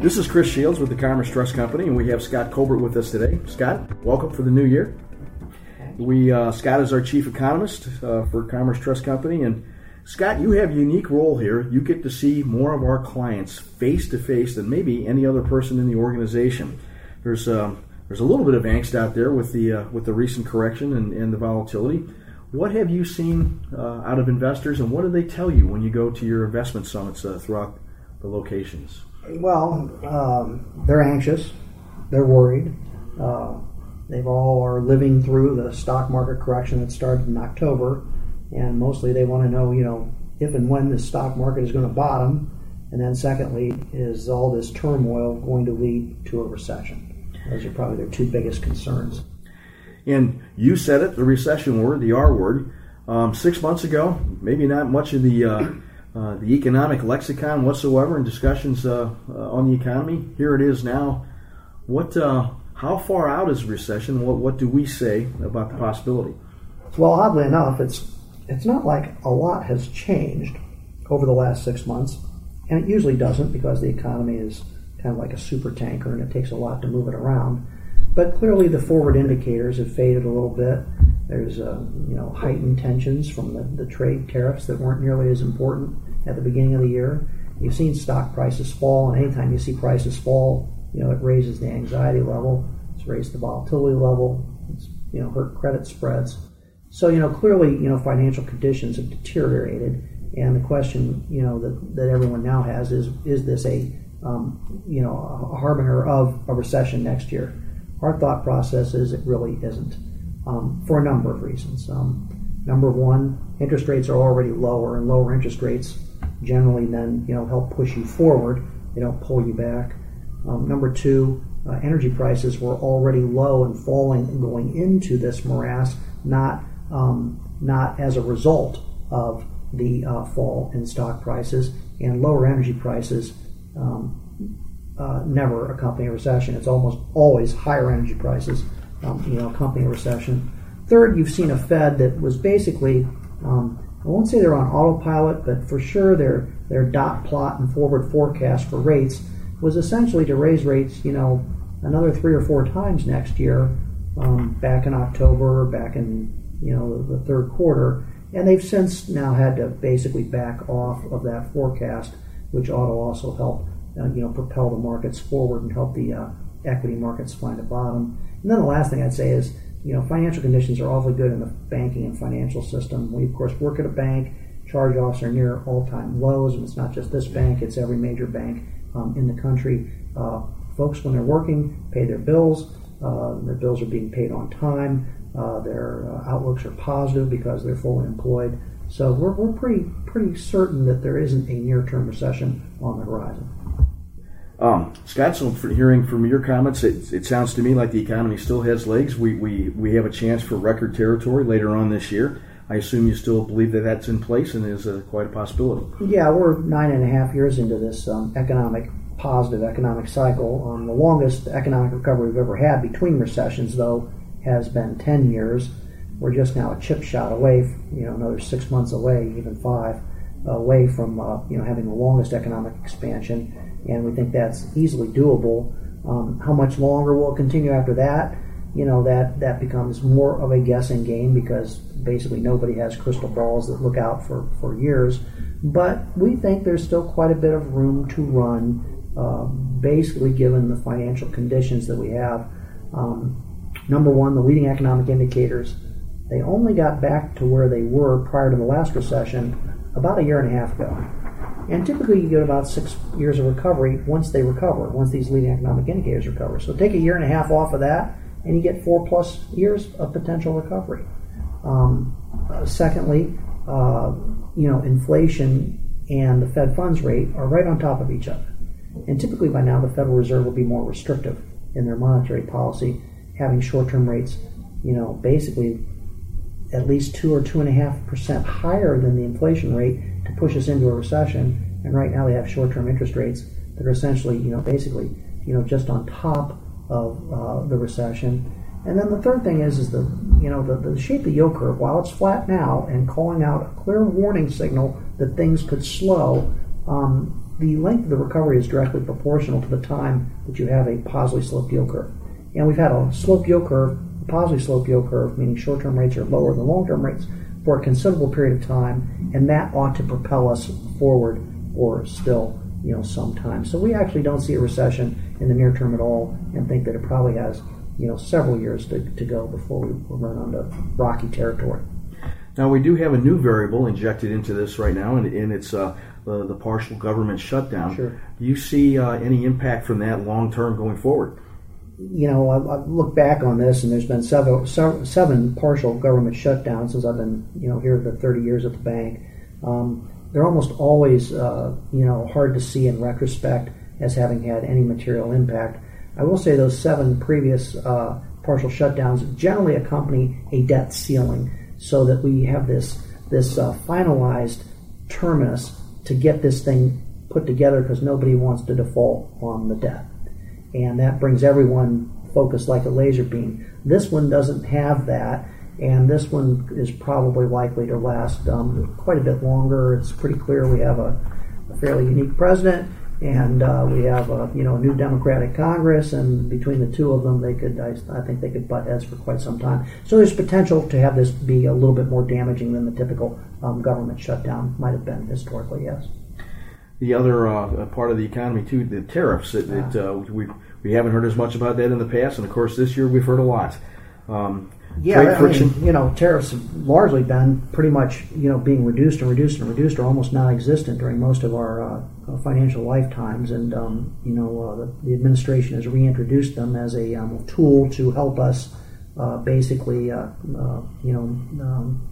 This is Chris Shields with the Commerce Trust Company, and we have Scott Colbert with us today. Scott, welcome for the new year. We uh, Scott is our chief economist uh, for Commerce Trust Company, and Scott, you have a unique role here. You get to see more of our clients face to face than maybe any other person in the organization. There's uh, there's a little bit of angst out there with the uh, with the recent correction and, and, the volatility. What have you seen uh, out of investors, and what do they tell you when you go to your investment summits uh, throughout the locations? Well, um, they're anxious, they're worried. Uh, they all are living through the stock market correction that started in October, and mostly they want to know, you know, if and when the stock market is going to bottom, and then secondly, is all this turmoil going to lead to a recession? Those are probably their two biggest concerns. And you said it, the recession word, the R word. Um, six months ago, maybe not much of the uh, uh, the economic lexicon whatsoever in discussions uh, uh, on the economy. Here it is now. What? Uh, how far out is recession? What, what do we say about the possibility? Well, oddly enough, it's it's not like a lot has changed over the last six months, and it usually doesn't because the economy is kind of like a super tanker and it takes a lot to move it around. But clearly, the forward indicators have faded a little bit. There's uh, you know heightened tensions from the, the trade tariffs that weren't nearly as important at the beginning of the year. You've seen stock prices fall, and anytime you see prices fall, you know it raises the anxiety level. It's raised the volatility level. It's you know hurt credit spreads. So you know clearly you know financial conditions have deteriorated, and the question you know that, that everyone now has is is this a um, you know a harbinger of a recession next year? Our thought process is it really isn't, um, for a number of reasons. Um, number one, interest rates are already lower, and lower interest rates generally then you know help push you forward. They don't pull you back. Um, number two, uh, energy prices were already low and falling going into this morass, not um, not as a result of the uh, fall in stock prices and lower energy prices. Um, uh, never accompany a recession. It's almost always higher energy prices, um, you know, accompany a recession. Third, you've seen a Fed that was basically, um, I won't say they're on autopilot, but for sure their their dot plot and forward forecast for rates was essentially to raise rates, you know, another three or four times next year, um, back in October, back in you know the, the third quarter, and they've since now had to basically back off of that forecast, which ought to also help uh, you know, propel the markets forward and help the uh, equity markets find a bottom. And then the last thing I'd say is, you know, financial conditions are awfully good in the banking and financial system. We, of course, work at a bank. Charge-offs are near all-time lows, and it's not just this bank; it's every major bank um, in the country. Uh, folks, when they're working, pay their bills. Uh, their bills are being paid on time. Uh, their uh, outlooks are positive because they're fully employed. So we're, we're pretty pretty certain that there isn't a near-term recession on the horizon. Um, Scott, so hearing from your comments, it, it, sounds to me like the economy still has legs. We, we, we have a chance for record territory later on this year. I assume you still believe that that's in place and is uh, quite a possibility. Yeah, we're nine and a half years into this um, economic, positive economic cycle. Um, the longest economic recovery we've ever had between recessions, though, has been 10 years. We're just now a chip shot away, you know, another six months away, even five, away from, uh, you know, having the longest economic expansion and we think that's easily doable. Um, how much longer will it continue after that? You know that that becomes more of a guessing game because basically nobody has crystal balls that look out for for years. But we think there's still quite a bit of room to run, uh, basically given the financial conditions that we have. Um, number one, the leading economic indicators they only got back to where they were prior to the last recession about a year and a half ago. And typically, you get about six years of recovery once they recover, once these leading economic indicators recover. So take a year and a half off of that, and you get four plus years of potential recovery. Um, uh, secondly, uh, you know, inflation and the Fed funds rate are right on top of each other. And typically, by now, the Federal Reserve will be more restrictive in their monetary policy, having short-term rates, you know, basically at least two or two and a half percent higher than the inflation rate to push us into a recession. And right now they have short-term interest rates that are essentially, you know, basically, you know, just on top of uh, the recession. And then the third thing is, is the, you know, the, the shape of the yield curve. While it's flat now and calling out a clear warning signal that things could slow, um, the length of the recovery is directly proportional to the time that you have a positively sloped yield curve. And we've had a sloped yield curve, a slope yield curve, meaning short term rates are lower than long term rates for a considerable period of time, and that ought to propel us forward for still you know some time. So we actually don't see a recession in the near term at all, and think that it probably has you know several years to, to go before we run onto rocky territory. Now we do have a new variable injected into this right now, and, and it's uh, the, the, partial government shutdown. Sure. Do you see uh, any impact from that long term going forward? You know, I, I, look back on this, and there's been several, seven partial government shutdowns since I've been you know here for 30 years at the bank. Um, they're almost always uh, you know hard to see in retrospect as having had any material impact. I will say those seven previous uh, partial shutdowns generally accompany a debt ceiling so that we have this this uh, finalized terminus to get this thing put together because nobody wants to default on the debt, and that brings everyone focused like a laser beam. This one doesn't have that, and this one is probably likely to last um, quite a bit longer. It's pretty clear we have a, a fairly unique president and uh, we have a you know a new Democratic Congress, and between the two of them, they could I, I, think they could butt heads for quite some time. So there's potential to have this be a little bit more damaging than the typical um, government shutdown might have been historically. Yes. The other uh, part of the economy too, the tariffs. Yeah. it, uh, we we haven't heard as much about that in the past, and of course this year we've heard a lot. Um, yeah, I mean, you know, tariffs have largely been pretty much you know being reduced and reduced and reduced, or almost non-existent during most of our uh, financial lifetimes. And um, you know, uh, the, the, administration has reintroduced them as a um, tool to help us uh, basically, uh, uh, you know, um,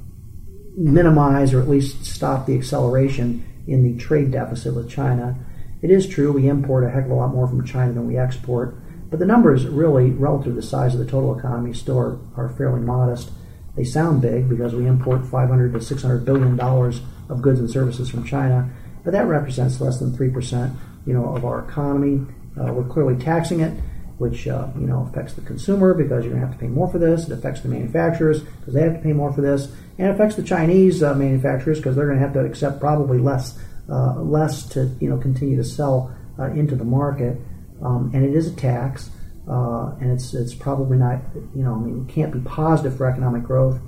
minimize or at least stop the acceleration in the trade deficit with China. It is true we import a heck of a lot more from China than we export. But the numbers really, relative to the size of the total economy, still are, are fairly modest. They sound big because we import 500 to 600 billion dollars of goods and services from China, but that represents less than three percent, you know, of our economy. Uh, we're clearly taxing it, which uh, you know affects the consumer because you're going to have to pay more for this. It affects the manufacturers because they have to pay more for this, and it affects the Chinese uh, manufacturers because they're going to have to accept probably less, uh, less to you know continue to sell uh, into the market um, and it is a tax, uh, and it's it's probably not you know I mean it can't be positive for economic growth.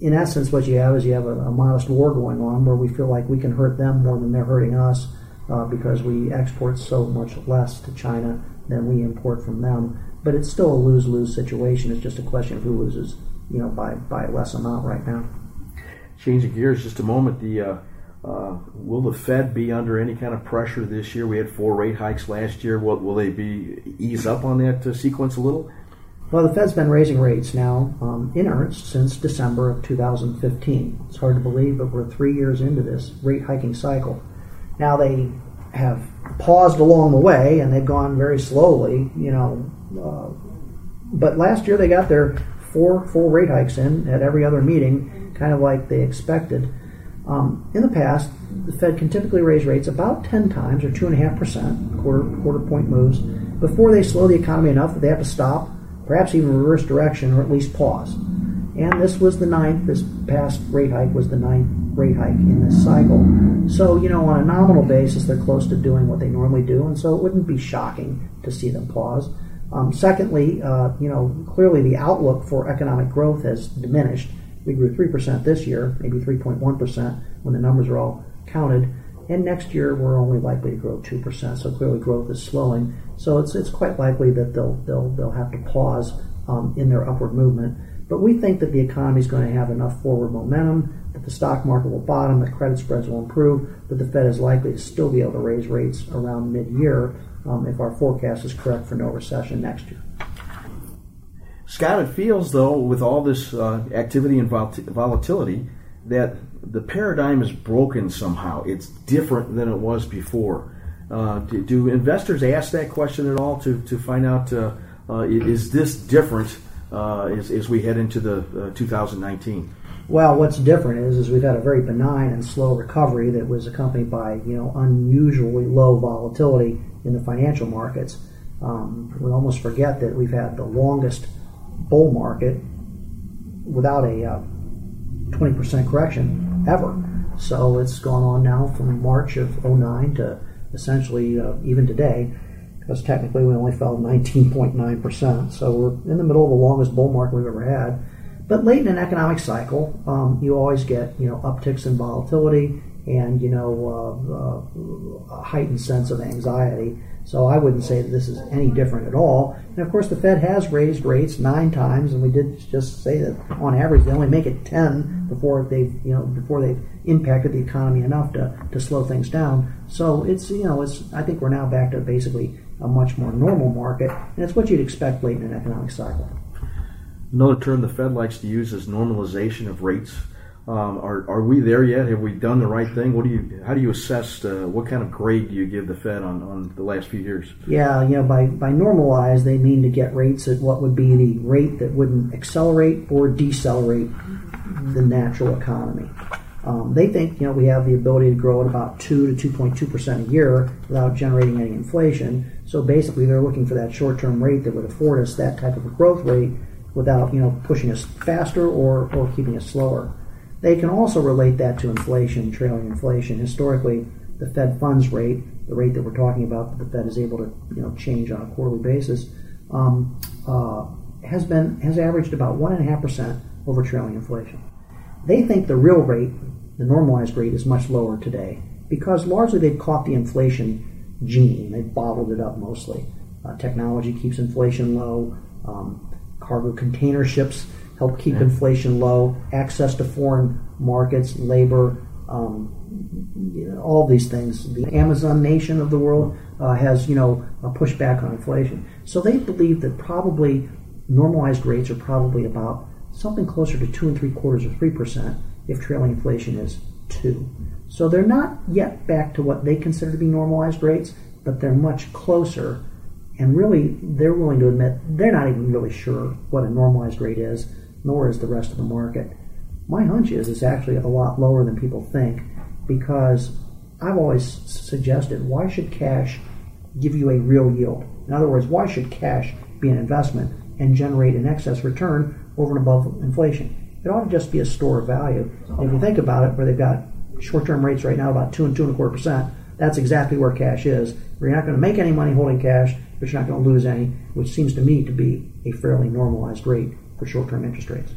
In essence, what you have is you have a, a modest war going on where we feel like we can hurt them more than they're hurting us uh, because we export so much less to China than we import from them. But it's still a lose lose situation. It's just a question of who loses you know by by less amount right now. Changing gears just a moment, the uh, uh, will the Fed be under any kind of pressure this year? We had four rate hikes last year. Will, will they be ease up on that uh, sequence a little? Well, the Fed's been raising rates now um, in earnest since December of 2015. It's hard to believe, but we're three years into this rate hiking cycle. Now they have paused along the way and they've gone very slowly, you know. Uh, but last year they got their four full rate hikes in at every other meeting, kind of like they expected. Um, in the past, the Fed can typically raise rates about 10 times or 2.5%, quarter, quarter point moves, before they slow the economy enough that they have to stop, perhaps even reverse direction or at least pause. And this was the ninth, this past rate hike was the ninth rate hike in this cycle. So, you know, on a nominal basis, they're close to doing what they normally do, and so it wouldn't be shocking to see them pause. Um, secondly, uh, you know, clearly the outlook for economic growth has diminished we grew 3% this year, maybe 3.1% when the numbers are all counted. And next year we're only likely to grow 2%. So clearly growth is slowing. So it's, it's quite likely that they'll, they'll, they'll have to pause um, in their upward movement. But we think that the economy is going to have enough forward momentum, that the stock market will bottom, that credit spreads will improve, that the Fed is likely to still be able to raise rates around mid year um, if our forecast is correct for no recession next year. Scott, it feels though, with all this uh, activity and vol- volatility, that the paradigm is broken somehow. It's different than it was before. Uh, do, do, investors ask that question at all to, to find out uh, uh is this different uh, as, as, we head into the uh, 2019? Well, what's different is, is we've had a very benign and slow recovery that was accompanied by you know unusually low volatility in the financial markets. Um, we almost forget that we've had the longest bull market without a uh, 20% correction ever. So it's gone on now from March of 09 to essentially uh, even today, because technically we only fell 19.9%. So we're in the middle of the longest bull market we've ever had. But late in an economic cycle, um, you always get you know upticks in volatility and you know uh, uh, a heightened sense of anxiety. So I wouldn't say that this is any different at all. And of course, the Fed has raised rates nine times, and we did just say that on average they only make it ten before they've you know before they've impacted the economy enough to, to slow things down. So it's you know it's I think we're now back to basically a much more normal market, and it's what you'd expect late in an economic cycle. Another term the Fed likes to use is normalization of rates. Um, are, are we there yet? Have we done the right thing? What do you? How do you assess? Uh, what kind of grade do you give the Fed on, on the last few years? Yeah, you know, by by normalize they mean to get rates at what would be the rate that wouldn't accelerate or decelerate the natural economy. Um, they think you know we have the ability to grow at about two to two point two percent a year without generating any inflation. So basically, they're looking for that short-term rate that would afford us that type of a growth rate without you know pushing us faster or, or keeping us slower. They can also relate that to inflation, trailing inflation. Historically, the Fed funds rate, the rate that we're talking about, that the Fed is able to you know change on a quarterly basis, um, uh, has been has averaged about one and a half percent over trailing inflation. They think the real rate, the normalized rate, is much lower today because largely they've caught the inflation gene. They've bottled it up mostly. Uh, technology keeps inflation low. Um, cargo container ships help keep yeah. inflation low, access to foreign markets, labor, um, you know, all these things. The Amazon nation of the world uh, has, you know, a pushback on inflation. So they believe that probably normalized rates are probably about something closer to two and three quarters or three percent if trailing inflation is two. So they're not yet back to what they consider to be normalized rates, but they're much closer and really, they're willing to admit they're not even really sure what a normalized rate is, nor is the rest of the market. My hunch is it's actually a lot lower than people think because I've always suggested why should cash give you a real yield? In other words, why should cash be an investment and generate an excess return over and above inflation? It ought to just be a store of value. And if you think about it, where they've got short term rates right now about two and two and a quarter percent, that's exactly where cash is. You're not going to make any money holding cash but you're not going to lose any, which seems to me to be a fairly normalized rate for short-term interest rates.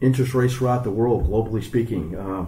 Interest rates throughout the world, globally speaking, uh,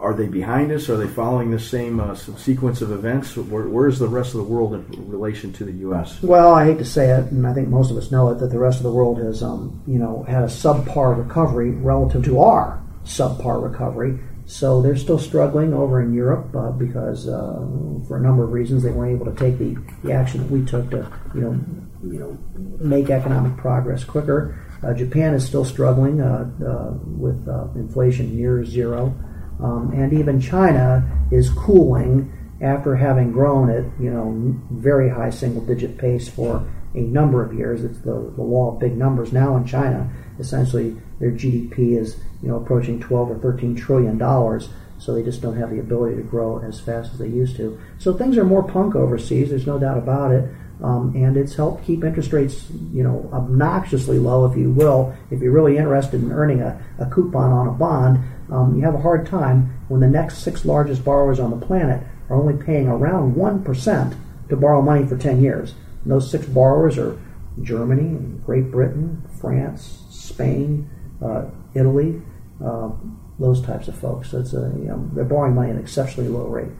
are they behind us? Are they following the same uh, sequence of events? Where, where's the rest of the world in relation to the U.S.? Well, I hate to say it, and I think most of us know it, that the rest of the world has, um, you know, had a subpar recovery relative to our subpar recovery. So they're still struggling over in Europe uh, because, uh, for a number of reasons, they weren't able to take the, the action that we took to, you know, you know, make economic progress quicker. Uh, Japan is still struggling uh, uh, with inflation near zero, um, and even China is cooling after having grown at you know very high single-digit pace for a number of years. It's the, the law of big numbers now in China. Essentially, their GDP is you know approaching 12 or 13 trillion dollars so they just don't have the ability to grow as fast as they used to so things are more punk overseas there's no doubt about it um, and it's helped keep interest rates you know obnoxiously low if you will if you're really interested in earning a, a coupon on a bond um, you have a hard time when the next six largest borrowers on the planet are only paying around 1% to borrow money for 10 years and those six borrowers are germany great britain france spain uh, Italy, uh, those types of folks. So it's a, you know, they're borrowing money at an exceptionally low rate.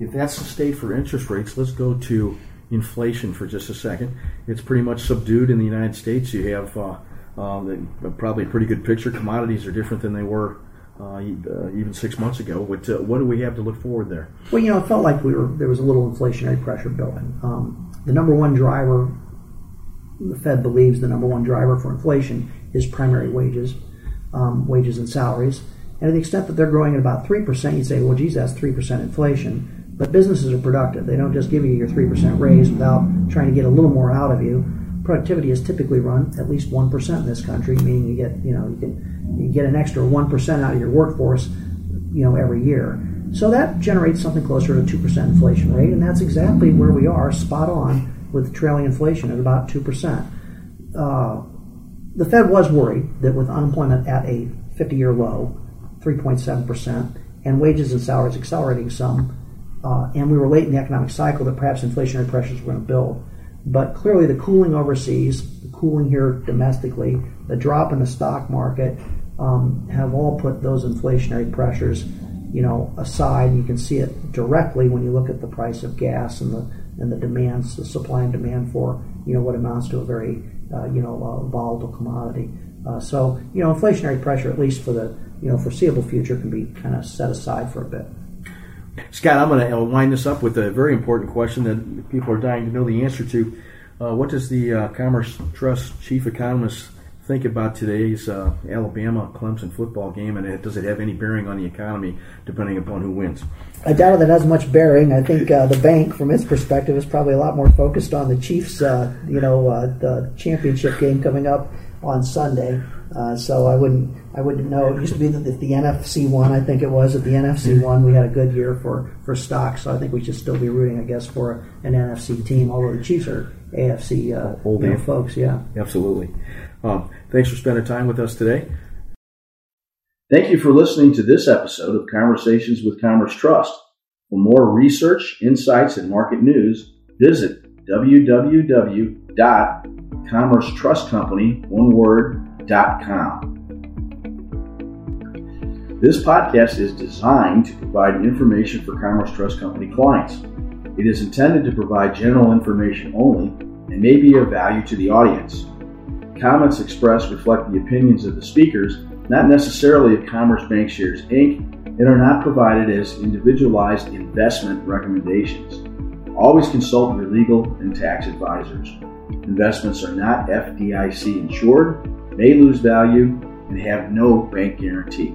If that's the state for interest rates, let's go to inflation for just a second. It's pretty much subdued in the United States. You have uh, uh, probably a pretty good picture. Commodities are different than they were uh, uh even six months ago. What, uh, what do we have to look forward there? Well, you know, it felt like we were there was a little inflationary pressure building. Um, the number one driver, the Fed believes the number one driver for inflation is primary wages, um, wages and salaries. And to the extent that they're growing at about 3%, you'd say, well, geez, that's 3% inflation. But businesses are productive. They don't just give you your 3% raise without trying to get a little more out of you. Productivity is typically run at least 1% in this country, meaning you get, you know, you, can, you get an extra 1% out of your workforce, you know, every year. So that generates something closer to 2% inflation rate, and that's exactly where we are, spot on, with trailing inflation at about 2%. Uh, the Fed was worried that with unemployment at a 50 year low, 3.7%, and wages and salaries accelerating some, uh, and we were late in the economic cycle that perhaps inflationary pressures were going to build. But clearly, the cooling overseas, the cooling here domestically, the drop in the stock market um, have all put those inflationary pressures, you know, aside. You can see it directly when you look at the price of gas and the and the demands, the supply and demand for you know what amounts to a very uh, you know uh, volatile commodity. Uh, so you know, inflationary pressure, at least for the you know foreseeable future, can be kind of set aside for a bit. Scott, I'm going to wind this up with a very important question that people are dying to know the answer to. Uh, what does the uh, Commerce Trust chief economist think about today's uh, Alabama Clemson football game, and does it have any bearing on the economy, depending upon who wins? I doubt that has much bearing. I think uh, the bank, from its perspective, is probably a lot more focused on the Chiefs, uh, you know, uh, the championship game coming up on Sunday. Uh, so I wouldn't, I wouldn't know. It used to be that the NFC won, I think it was. at the NFC one, we had a good year for for stocks. So I think we should still be rooting, I guess, for an NFC team. Although the Chiefs are AFC uh, Old you know, folks, yeah, absolutely. Um, thanks for spending time with us today. Thank you for listening to this episode of Conversations with Commerce Trust. For more research, insights, and market news, visit www.commercetrustcompany.com. This podcast is designed to provide information for Commerce Trust Company clients. It is intended to provide general information only and may be of value to the audience. Comments expressed reflect the opinions of the speakers, not necessarily of Commerce Bankshares Inc., and are not provided as individualized investment recommendations. Always consult your legal and tax advisors. Investments are not FDIC insured, may lose value, and have no bank guarantee.